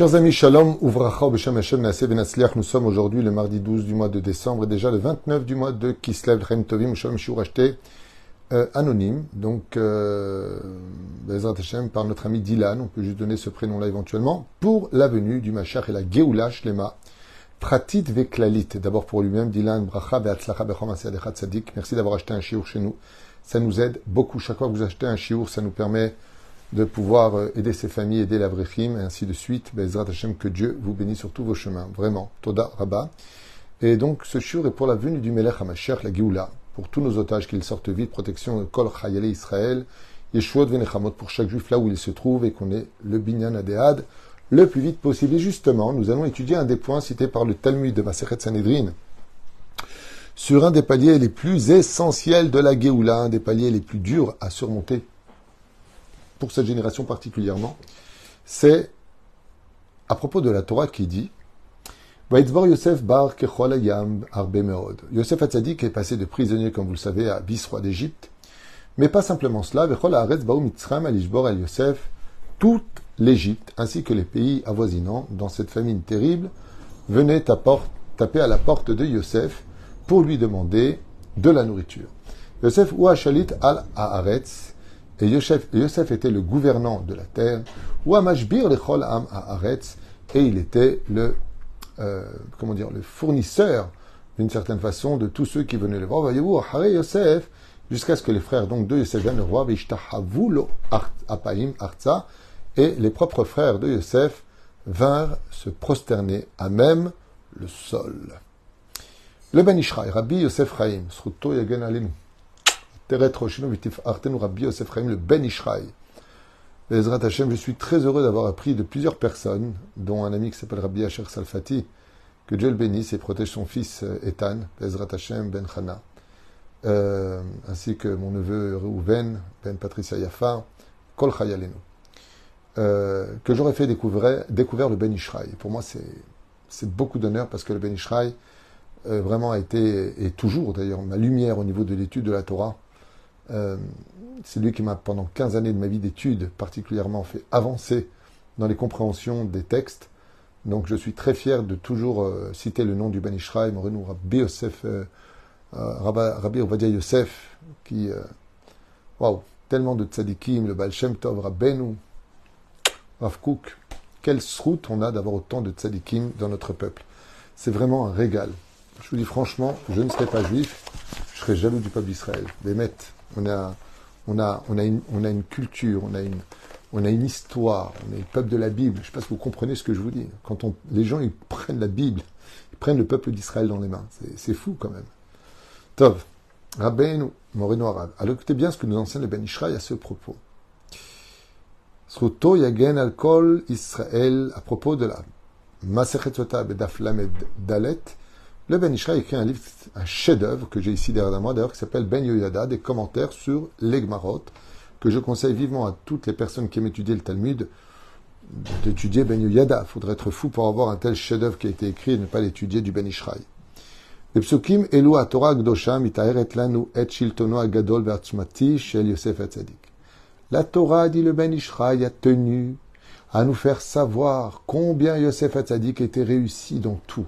Chers amis, Shalom, Uvracha, Beshem Hashem, Naaseh Benatzliach, nous sommes aujourd'hui le mardi 12 du mois de décembre et déjà le 29 du mois de Kislev, Chaim Tovim, Shalom Shur acheté euh, anonyme, donc euh, par notre ami Dylan, on peut juste donner ce prénom-là éventuellement, pour la venue du Machach et la Geoula Shlema, Pratit Veklalit, d'abord pour lui-même, Dylan, Bracha, Beatzlacha, Bechom Tzadik, merci d'avoir acheté un chiour chez nous, ça nous aide beaucoup, chaque fois que vous achetez un chiour, ça nous permet de pouvoir euh, aider ses familles, aider la Vrechim, et ainsi de suite. Bezrat Hashem, que Dieu vous bénisse sur tous vos chemins. Vraiment. Toda Rabba. Et donc, ce shur est pour la venue du Melech HaMashiach, la Géoula. Pour tous nos otages, qu'ils sortent vite. Protection de Kol Chayale Israël. Yeshuot Venechamot pour chaque juif là où il se trouve et qu'on ait le Binyan Adéad le plus vite possible. Et justement, nous allons étudier un des points cités par le Talmud de Maseret Sanhedrin sur un des paliers les plus essentiels de la Géoula, un des paliers les plus durs à surmonter pour cette génération particulièrement, c'est à propos de la Torah qui dit Yosef bar Yosef Hatzadik est passé de prisonnier, comme vous le savez, à Bis, roi d'Égypte. Mais pas simplement cela, Yosef, toute l'Égypte, ainsi que les pays avoisinants, dans cette famine terrible, venaient taper à la porte de Yosef pour lui demander de la nourriture. Yosef ou al et Yosef, était le gouvernant de la terre, ou Amashbir le Haaretz, et il était le, euh, comment dire, le fournisseur, d'une certaine façon, de tous ceux qui venaient le voir. Voyez-vous, Yosef, jusqu'à ce que les frères donc de Yosef viennent le Arza, et les propres frères de Yosef vinrent se prosterner à même le sol. Le Ben Ishraï, Rabbi Yosef Chaim, Sruto Yagen Alinu le Ben je suis très heureux d'avoir appris de plusieurs personnes, dont un ami qui s'appelle Rabbi Asher Salfati, que Dieu le bénisse et protège son fils euh, Ethan, Ezrat Hashem Ben Chana, euh, ainsi que mon neveu Reuven, Ben Patricia Yafa, Kol Chayalenu. Euh, que j'aurais fait découvrir, le Ben Ishraï. Pour moi, c'est beaucoup d'honneur parce que le Ben Ishraï vraiment a été, et toujours d'ailleurs, ma lumière au niveau de l'étude de la Torah. Euh, c'est lui qui m'a, pendant 15 années de ma vie d'études, particulièrement fait avancer dans les compréhensions des textes. Donc je suis très fier de toujours euh, citer le nom du Ishraï, Morenu Rabbi Yosef, euh, Rabbi Ovadia Yosef, qui, waouh, tellement de tzadikim, le Baal Shem Tov, Rabbenu, Rav Kook. Quelle route on a d'avoir autant de tzadikim dans notre peuple. C'est vraiment un régal. Je vous dis franchement, je ne serais pas juif, je serais jaloux du peuple d'Israël. Des on a, on a, on a, une, on a une culture, on a une, on a une histoire, on est le peuple de la Bible. Je ne sais pas si vous comprenez ce que je vous dis. Quand on, les gens ils prennent la Bible, ils prennent le peuple d'Israël dans les mains. C'est fou quand même. Tov, Rabbeinu, Moreno Arabe. Alors écoutez bien ce que nous enseigne le Ben Ishraï à ce propos. Sruto Yagen Alkol Israël, à propos de la Masechet Bedaf Lamed Dalet, le Ben Ishra écrit un livre, un chef-d'œuvre que j'ai ici derrière moi, d'ailleurs, qui s'appelle Ben Yoyada, des commentaires sur l'Egmarot, que je conseille vivement à toutes les personnes qui aiment étudier le Talmud d'étudier Ben Yoyada. Il faudrait être fou pour avoir un tel chef-d'œuvre qui a été écrit et ne pas l'étudier du Ben Ishraï. Les psukim elu Torah gdosha mitaeret lanu et shiltono agadol ve'atzmati shel Yosef Atzadik. La Torah, dit le Ben Ishraï, a tenu à nous faire savoir combien Yosef Atzadik était réussi dans tout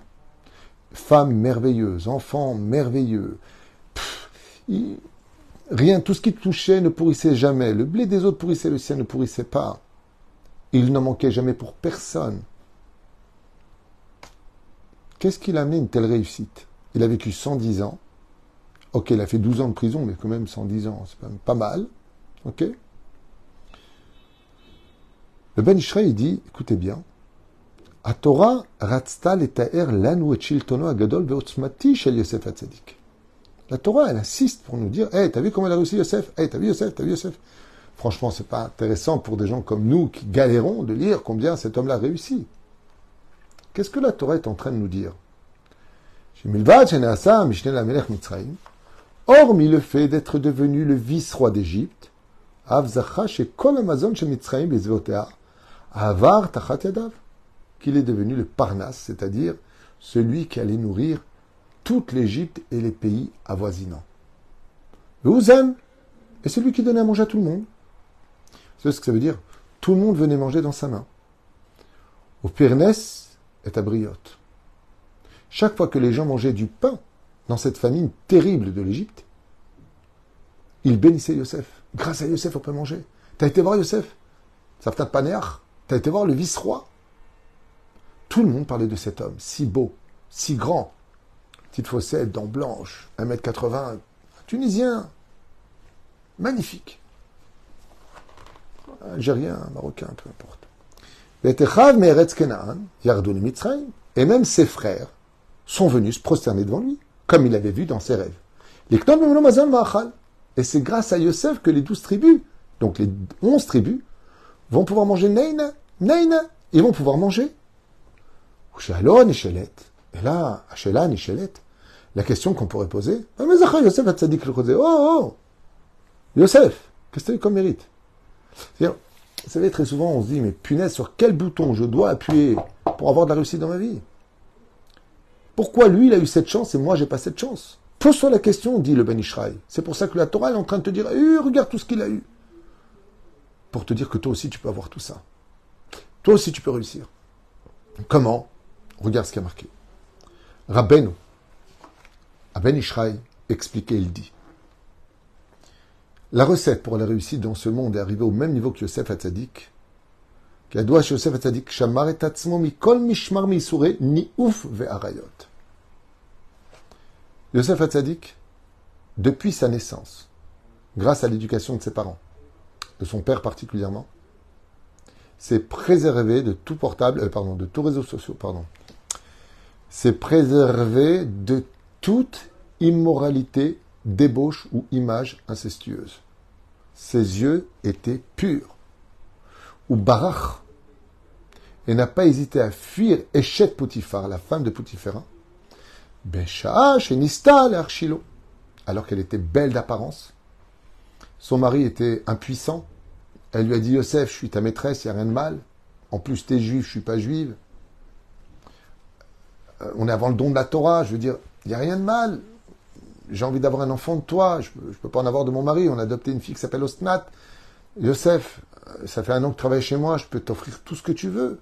femme merveilleuse, enfant merveilleux. rien, tout ce qui touchait ne pourrissait jamais. Le blé des autres pourrissait, le sien ne pourrissait pas. Il n'en manquait jamais pour personne. Qu'est-ce qui l'a amené une telle réussite? Il a vécu 110 ans. Ok, il a fait 12 ans de prison, mais quand même 110 ans, c'est pas mal. Ok? Le Ben Israël dit, écoutez bien, la Torah elle insiste pour nous dire, hey, t'as vu comment il a réussi Yosef? Hey, t'as vu Yosef? T'as vu Yosef? Franchement, c'est pas intéressant pour des gens comme nous qui galérons de lire combien cet homme-là a réussi. Qu'est-ce que la Torah est en train de nous dire? Hormis le fait d'être devenu le vice-roi d'Égypte, Avar Tachat Yadav qu'il est devenu le Parnasse, c'est-à-dire celui qui allait nourrir toute l'Égypte et les pays avoisinants. Le est celui qui donnait à manger à tout le monde. C'est ce que ça veut dire. Tout le monde venait manger dans sa main. Au Pyrnes est à Briotte. Chaque fois que les gens mangeaient du pain dans cette famine terrible de l'Égypte, ils bénissaient Yosef. Grâce à Yosef, on peut manger. T'as été voir Yosef? Saftat Panéach T'as été voir le vice-roi? Tout le monde parlait de cet homme, si beau, si grand. Petite fossette, dents blanches, 1m80, tunisien. Magnifique. Algérien, marocain, peu importe. Et même ses frères sont venus se prosterner devant lui, comme il avait vu dans ses rêves. Et c'est grâce à Yosef que les douze tribus, donc les onze tribus, vont pouvoir manger Neina, Neina, ils vont pouvoir manger. Et là, la question qu'on pourrait poser, ah, Yosef Oh, oh, Yosef, qu'est-ce que tu as eu comme mérite? Vous savez, très souvent, on se dit, mais punaise, sur quel bouton je dois appuyer pour avoir de la réussite dans ma vie? Pourquoi lui, il a eu cette chance et moi, j'ai pas cette chance? Pose-toi la question, dit le Ben Ishraï. C'est pour ça que la Torah est en train de te dire, eh, regarde tout ce qu'il a eu. Pour te dire que toi aussi, tu peux avoir tout ça. Toi aussi, tu peux réussir. Comment? Regarde ce qui a marqué. Rabbeinu, à Ben Ishraï, expliquait, il dit La recette pour la réussite dans ce monde est arriver au même niveau que Yosef Hatzadik. Yosef Hatzadik, Shamar et Mikol Mishmar Misure, Ni Ouf Ve'arayot. Yosef Hatzadik, depuis sa naissance, grâce à l'éducation de ses parents, de son père particulièrement, s'est préservé de tout portable, euh, pardon, de tout réseaux sociaux, pardon. S'est préservé de toute immoralité, débauche ou image incestueuse. Ses yeux étaient purs. Ou barach, et n'a pas hésité à fuir Echet Poutifar, la femme de Poutifera, Besha chez Nistal Archilo, alors qu'elle était belle d'apparence. Son mari était impuissant. Elle lui a dit Yosef, je suis ta maîtresse, il n'y a rien de mal. En plus, tu es juif, je suis pas juive. Euh, on est avant le don de la Torah, je veux dire, il n'y a rien de mal. J'ai envie d'avoir un enfant de toi, je ne peux pas en avoir de mon mari. On a adopté une fille qui s'appelle Ostnat. Yosef, euh, ça fait un an que tu travailles chez moi, je peux t'offrir tout ce que tu veux.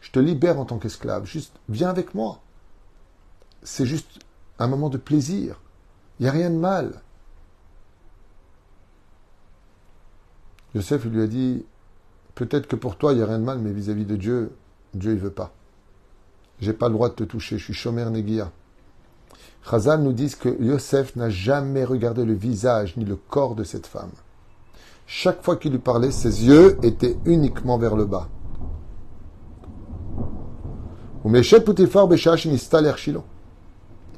Je te libère en tant qu'esclave. Juste, viens avec moi c'est juste un moment de plaisir. Il n'y a rien de mal. Yosef lui a dit, peut-être que pour toi, il n'y a rien de mal, mais vis-à-vis de Dieu, Dieu ne veut pas. J'ai pas le droit de te toucher, je suis Shomer Negia. Chazal nous dit que Yosef n'a jamais regardé le visage ni le corps de cette femme. Chaque fois qu'il lui parlait, ses yeux étaient uniquement vers le bas.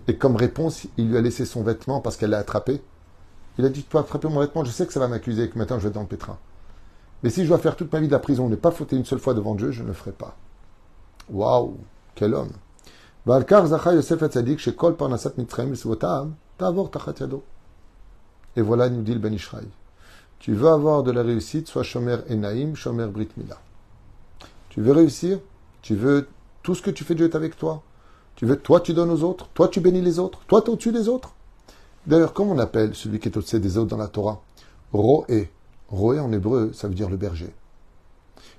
Et comme réponse, il lui a laissé son vêtement parce qu'elle l'a attrapé. Il a dit, tu peux attraper mon vêtement, je sais que ça va m'accuser, que maintenant je vais être dans le pétrin. Mais si je dois faire toute ma vie de la prison, ne pas fauter une seule fois devant Dieu, je ne le ferai pas. Waouh, quel homme. Et voilà, nous dit le Ben Ishraï. Tu veux avoir de la réussite, sois Shomer Enaim, Shomer Brit Mila. Tu veux réussir Tu veux tout ce que tu fais, Dieu est avec toi. Tu veux, toi, tu donnes aux autres, toi, tu bénis les autres, toi, tu es au-dessus des autres. D'ailleurs, comment on appelle celui qui est au-dessus des autres dans la Torah Roé. Roé en hébreu, ça veut dire le berger.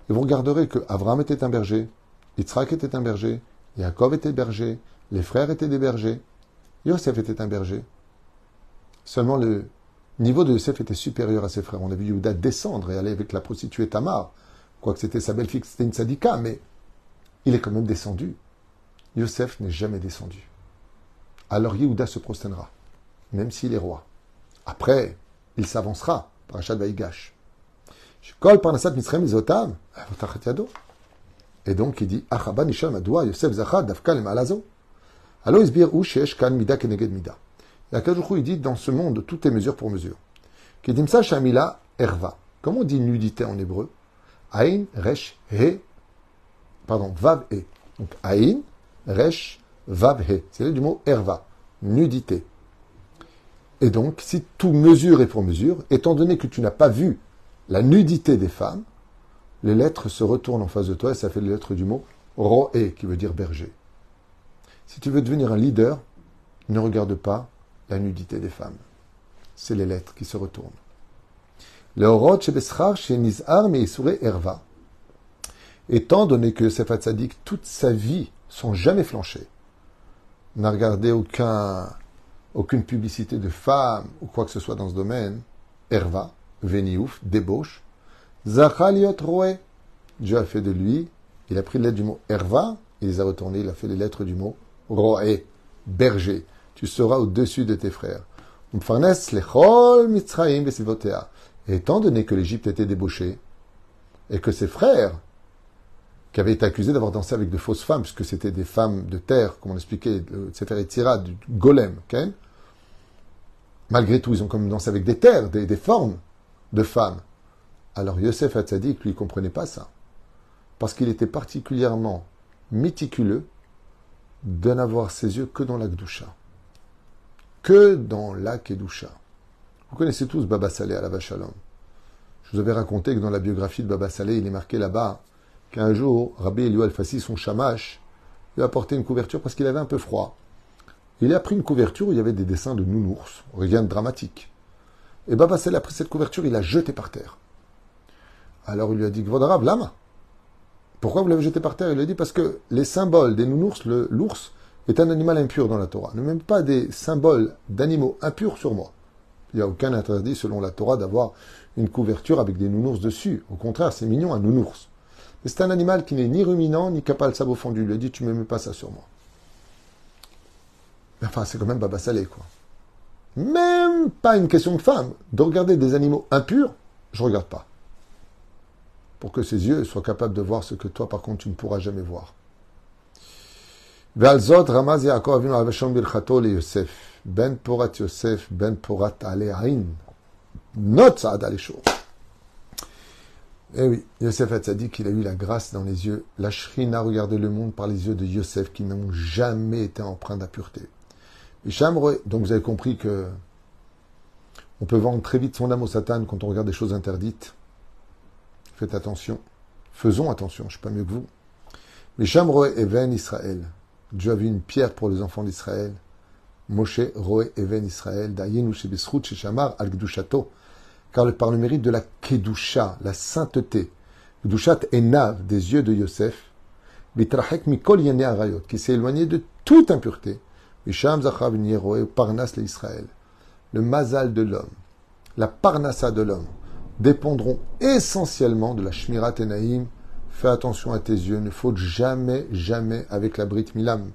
Et vous regarderez que Abraham était un berger, Yitzhak était un berger, Yaakov était berger, les frères étaient des bergers, Yosef était un berger. Seulement le niveau de Yosef était supérieur à ses frères. On a vu Yuda descendre et aller avec la prostituée Tamar. Quoique c'était sa belle-fille, c'était une sadika, mais il est quand même descendu. Yosef n'est jamais descendu. Alors Yehuda se prosternera, même s'il est roi. Après, il s'avancera, par Vaïgash. Et donc il dit, Achaba Nishal Madoua, Yosef Zachad, Dafkal Malazo. Alors isbir ou kan mida keneged mida. Il dit, dans ce monde, tout est mesure pour mesure. Kedimsa shamila erva. Comment on dit nudité en hébreu Aïn, resh, he. Pardon, vav, e. Donc aïn, Resh Vavhe. C'est du mot Erva, nudité. Et donc, si tout mesure est pour mesure, étant donné que tu n'as pas vu la nudité des femmes, les lettres se retournent en face de toi et ça fait les lettres du mot Roé, qui veut dire berger. Si tu veux devenir un leader, ne regarde pas la nudité des femmes. C'est les lettres qui se retournent. Erva. Étant donné que Yosef Hatzadik, toute sa vie, sans jamais flancher, n'a regardé aucun, aucune publicité de femme ou quoi que ce soit dans ce domaine, Herva, Veniouf, débauche, Zachaliot Roé, Dieu a fait de lui, il a pris les lettres du mot Herva, il les a retournées, il a fait les lettres du mot Roé, berger. Tu seras au-dessus de tes frères. Et étant donné que l'Égypte était débauchée, et que ses frères, qui avaient été accusés d'avoir dansé avec de fausses femmes, puisque c'était des femmes de terre, comme on l'expliquait, etc., Tira, du golem, malgré tout, ils ont quand même dansé avec des terres, des, formes de femmes. Alors Yosef Hatzadik, lui, ne comprenait pas ça. Parce qu'il était particulièrement méticuleux de n'avoir ses yeux que dans la Que dans la Kedusha. Vous connaissez tous Baba Saleh à la Vachalom. Je vous avais raconté que dans la biographie de Baba Saleh, il est marqué là-bas qu'un jour, Rabbi Eliou Al-Fassi, son chamash, lui a apporté une couverture parce qu'il avait un peu froid. Il a pris une couverture où il y avait des dessins de nounours, rien de dramatique. Et Baba Saleh a pris cette couverture, il l'a jetée par terre. Alors il lui a dit, Gvodarab, lama. Pourquoi vous l'avez jeté par terre? Il a dit parce que les symboles des nounours, l'ours est un animal impur dans la Torah. Ne même pas des symboles d'animaux impurs sur moi. Il n'y a aucun interdit selon la Torah d'avoir une couverture avec des nounours dessus. Au contraire, c'est mignon un nounours. Mais c'est un animal qui n'est ni ruminant, ni capable de sabot fondu. Il lui a dit, tu ne me mets pas ça sur moi. Mais enfin, c'est quand même Baba Salé, quoi. Même pas une question de femme. De regarder des animaux impurs, je ne regarde pas. Pour que ses yeux soient capables de voir ce que toi, par contre, tu ne pourras jamais voir. Ramaz Yosef. Ben porat Yosef, ben porat ale ain. Not saad eh oui, Yosef dit qu'il a eu la grâce dans les yeux. La shrine a regardé le monde par les yeux de Yosef qui n'ont jamais été empreints d'impureté. Et donc vous avez compris que on peut vendre très vite son âme au Satan quand on regarde des choses interdites. Faites attention. Faisons attention, je ne suis pas mieux que vous. Mais Shamroe Even Israël. Dieu a vu une pierre pour les enfants d'Israël. Moshe Roe Even Israël. Dayenu Shebesrut Sheshamar Al car par le mérite de la Kedusha, la sainteté, Kedushat Enav, des yeux de Yosef, Bitrahek Mikol Arayot, qui s'est éloigné de toute impureté, Misham Zachav Parnas Israël. Le mazal de l'homme, la parnassa de l'homme, dépendront essentiellement de la Shmirat Enaim. Fais attention à tes yeux, ne faute jamais, jamais avec la Brit Milam.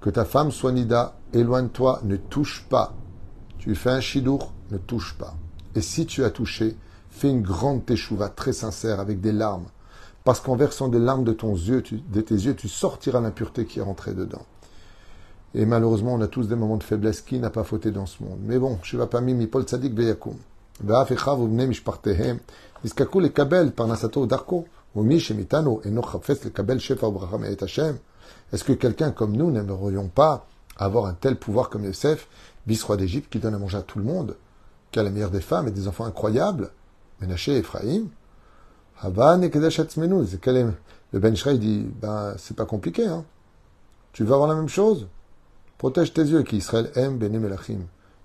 Que ta femme soit Nida, éloigne-toi, ne touche pas. Tu fais un chidour, ne touche pas. Et si tu as touché, fais une grande teshuva très sincère avec des larmes. Parce qu'en versant des larmes de, tes yeux, tu sortiras l'impureté qui est rentrée dedans. Et malheureusement, on a tous des moments de faiblesse. Qui n'a pas fauté dans ce monde? Mais bon, je vais pas mis mi pol tzadik beyakum. נזקקו לקבל פרנסתו דרכו, ומי מאיתנו אינו חפץ לקבל שפע וברכה מאת השם. Est-ce que quelqu'un comme nous n'aimerions pas avoir un tel pouvoir comme Yosef, vice-roi d'Égypte, qui donne à manger à tout le monde qui a la meilleure des femmes et des enfants incroyables, Menaché et Ephraim, Havan et Kedesh Le Ben Shrai dit, ben, c'est pas compliqué, hein. Tu veux avoir la même chose? Protège tes yeux, qui Israël aime Bené Melachim.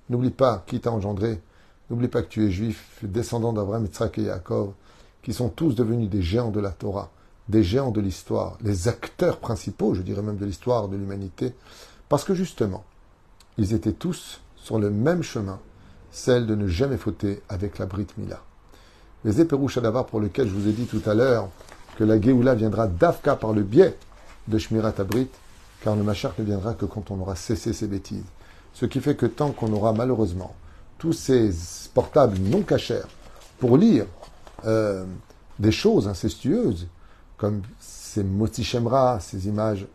N'oublie pas qui t'a engendré. N'oublie pas que tu es juif, descendant d'Abraham, Yitzhak et Yaakov, qui sont tous devenus des géants de la Torah, des géants de l'histoire, les acteurs principaux, je dirais même de l'histoire de l'humanité, parce que justement, ils étaient tous sur le même chemin, celle de ne jamais fauter avec la Brit Mila. Les éperouches pour lequel je vous ai dit tout à l'heure que la Géoula viendra d'Afka par le biais de Shmirat Abrit, car le Machar ne viendra que quand on aura cessé ses bêtises. Ce qui fait que tant qu'on aura malheureusement tous ces portables non cachers pour lire euh, des choses incestueuses, comme ces Shemra, ces images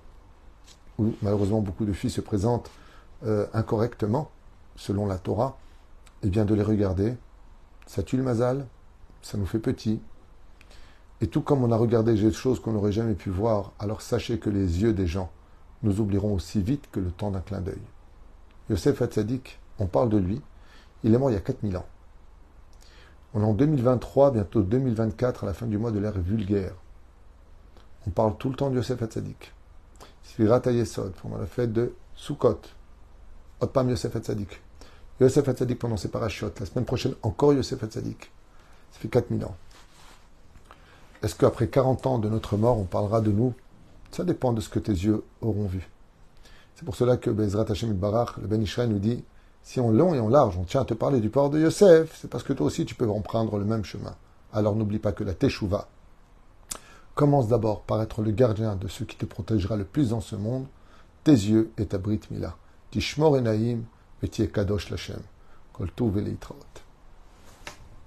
où malheureusement beaucoup de filles se présentent euh, incorrectement, selon la Torah, et eh bien de les regarder, ça tue le mazal, ça nous fait petit. Et tout comme on a regardé des choses qu'on n'aurait jamais pu voir, alors sachez que les yeux des gens nous oublieront aussi vite que le temps d'un clin d'œil. Yosef Hatzadik, on parle de lui, il est mort il y a 4000 ans. On est en 2023, bientôt 2024, à la fin du mois de l'ère vulgaire. On parle tout le temps de Yosef Hatzadik. Sfirat Yesod, pendant la fête de Sukkot. Otpam Yosef Hatzadik. Yosef Hatzadik pendant ses parachutes. La semaine prochaine, encore Yosef Hatzadik. Ça fait 4000 ans. Est-ce qu'après 40 ans de notre mort, on parlera de nous? Ça dépend de ce que tes yeux auront vu. C'est pour cela que Bezrat Hashem Barach, le Ben Ishraï, nous dit si en long et en large on tient à te parler du port de Yosef, c'est parce que toi aussi tu peux emprunter le même chemin. Alors n'oublie pas que la Teshuvah commence d'abord par être le gardien de ce qui te protégera le plus dans ce monde, tes yeux et ta Brit Mila. Tishmor Enaim, Kadosh Lachem.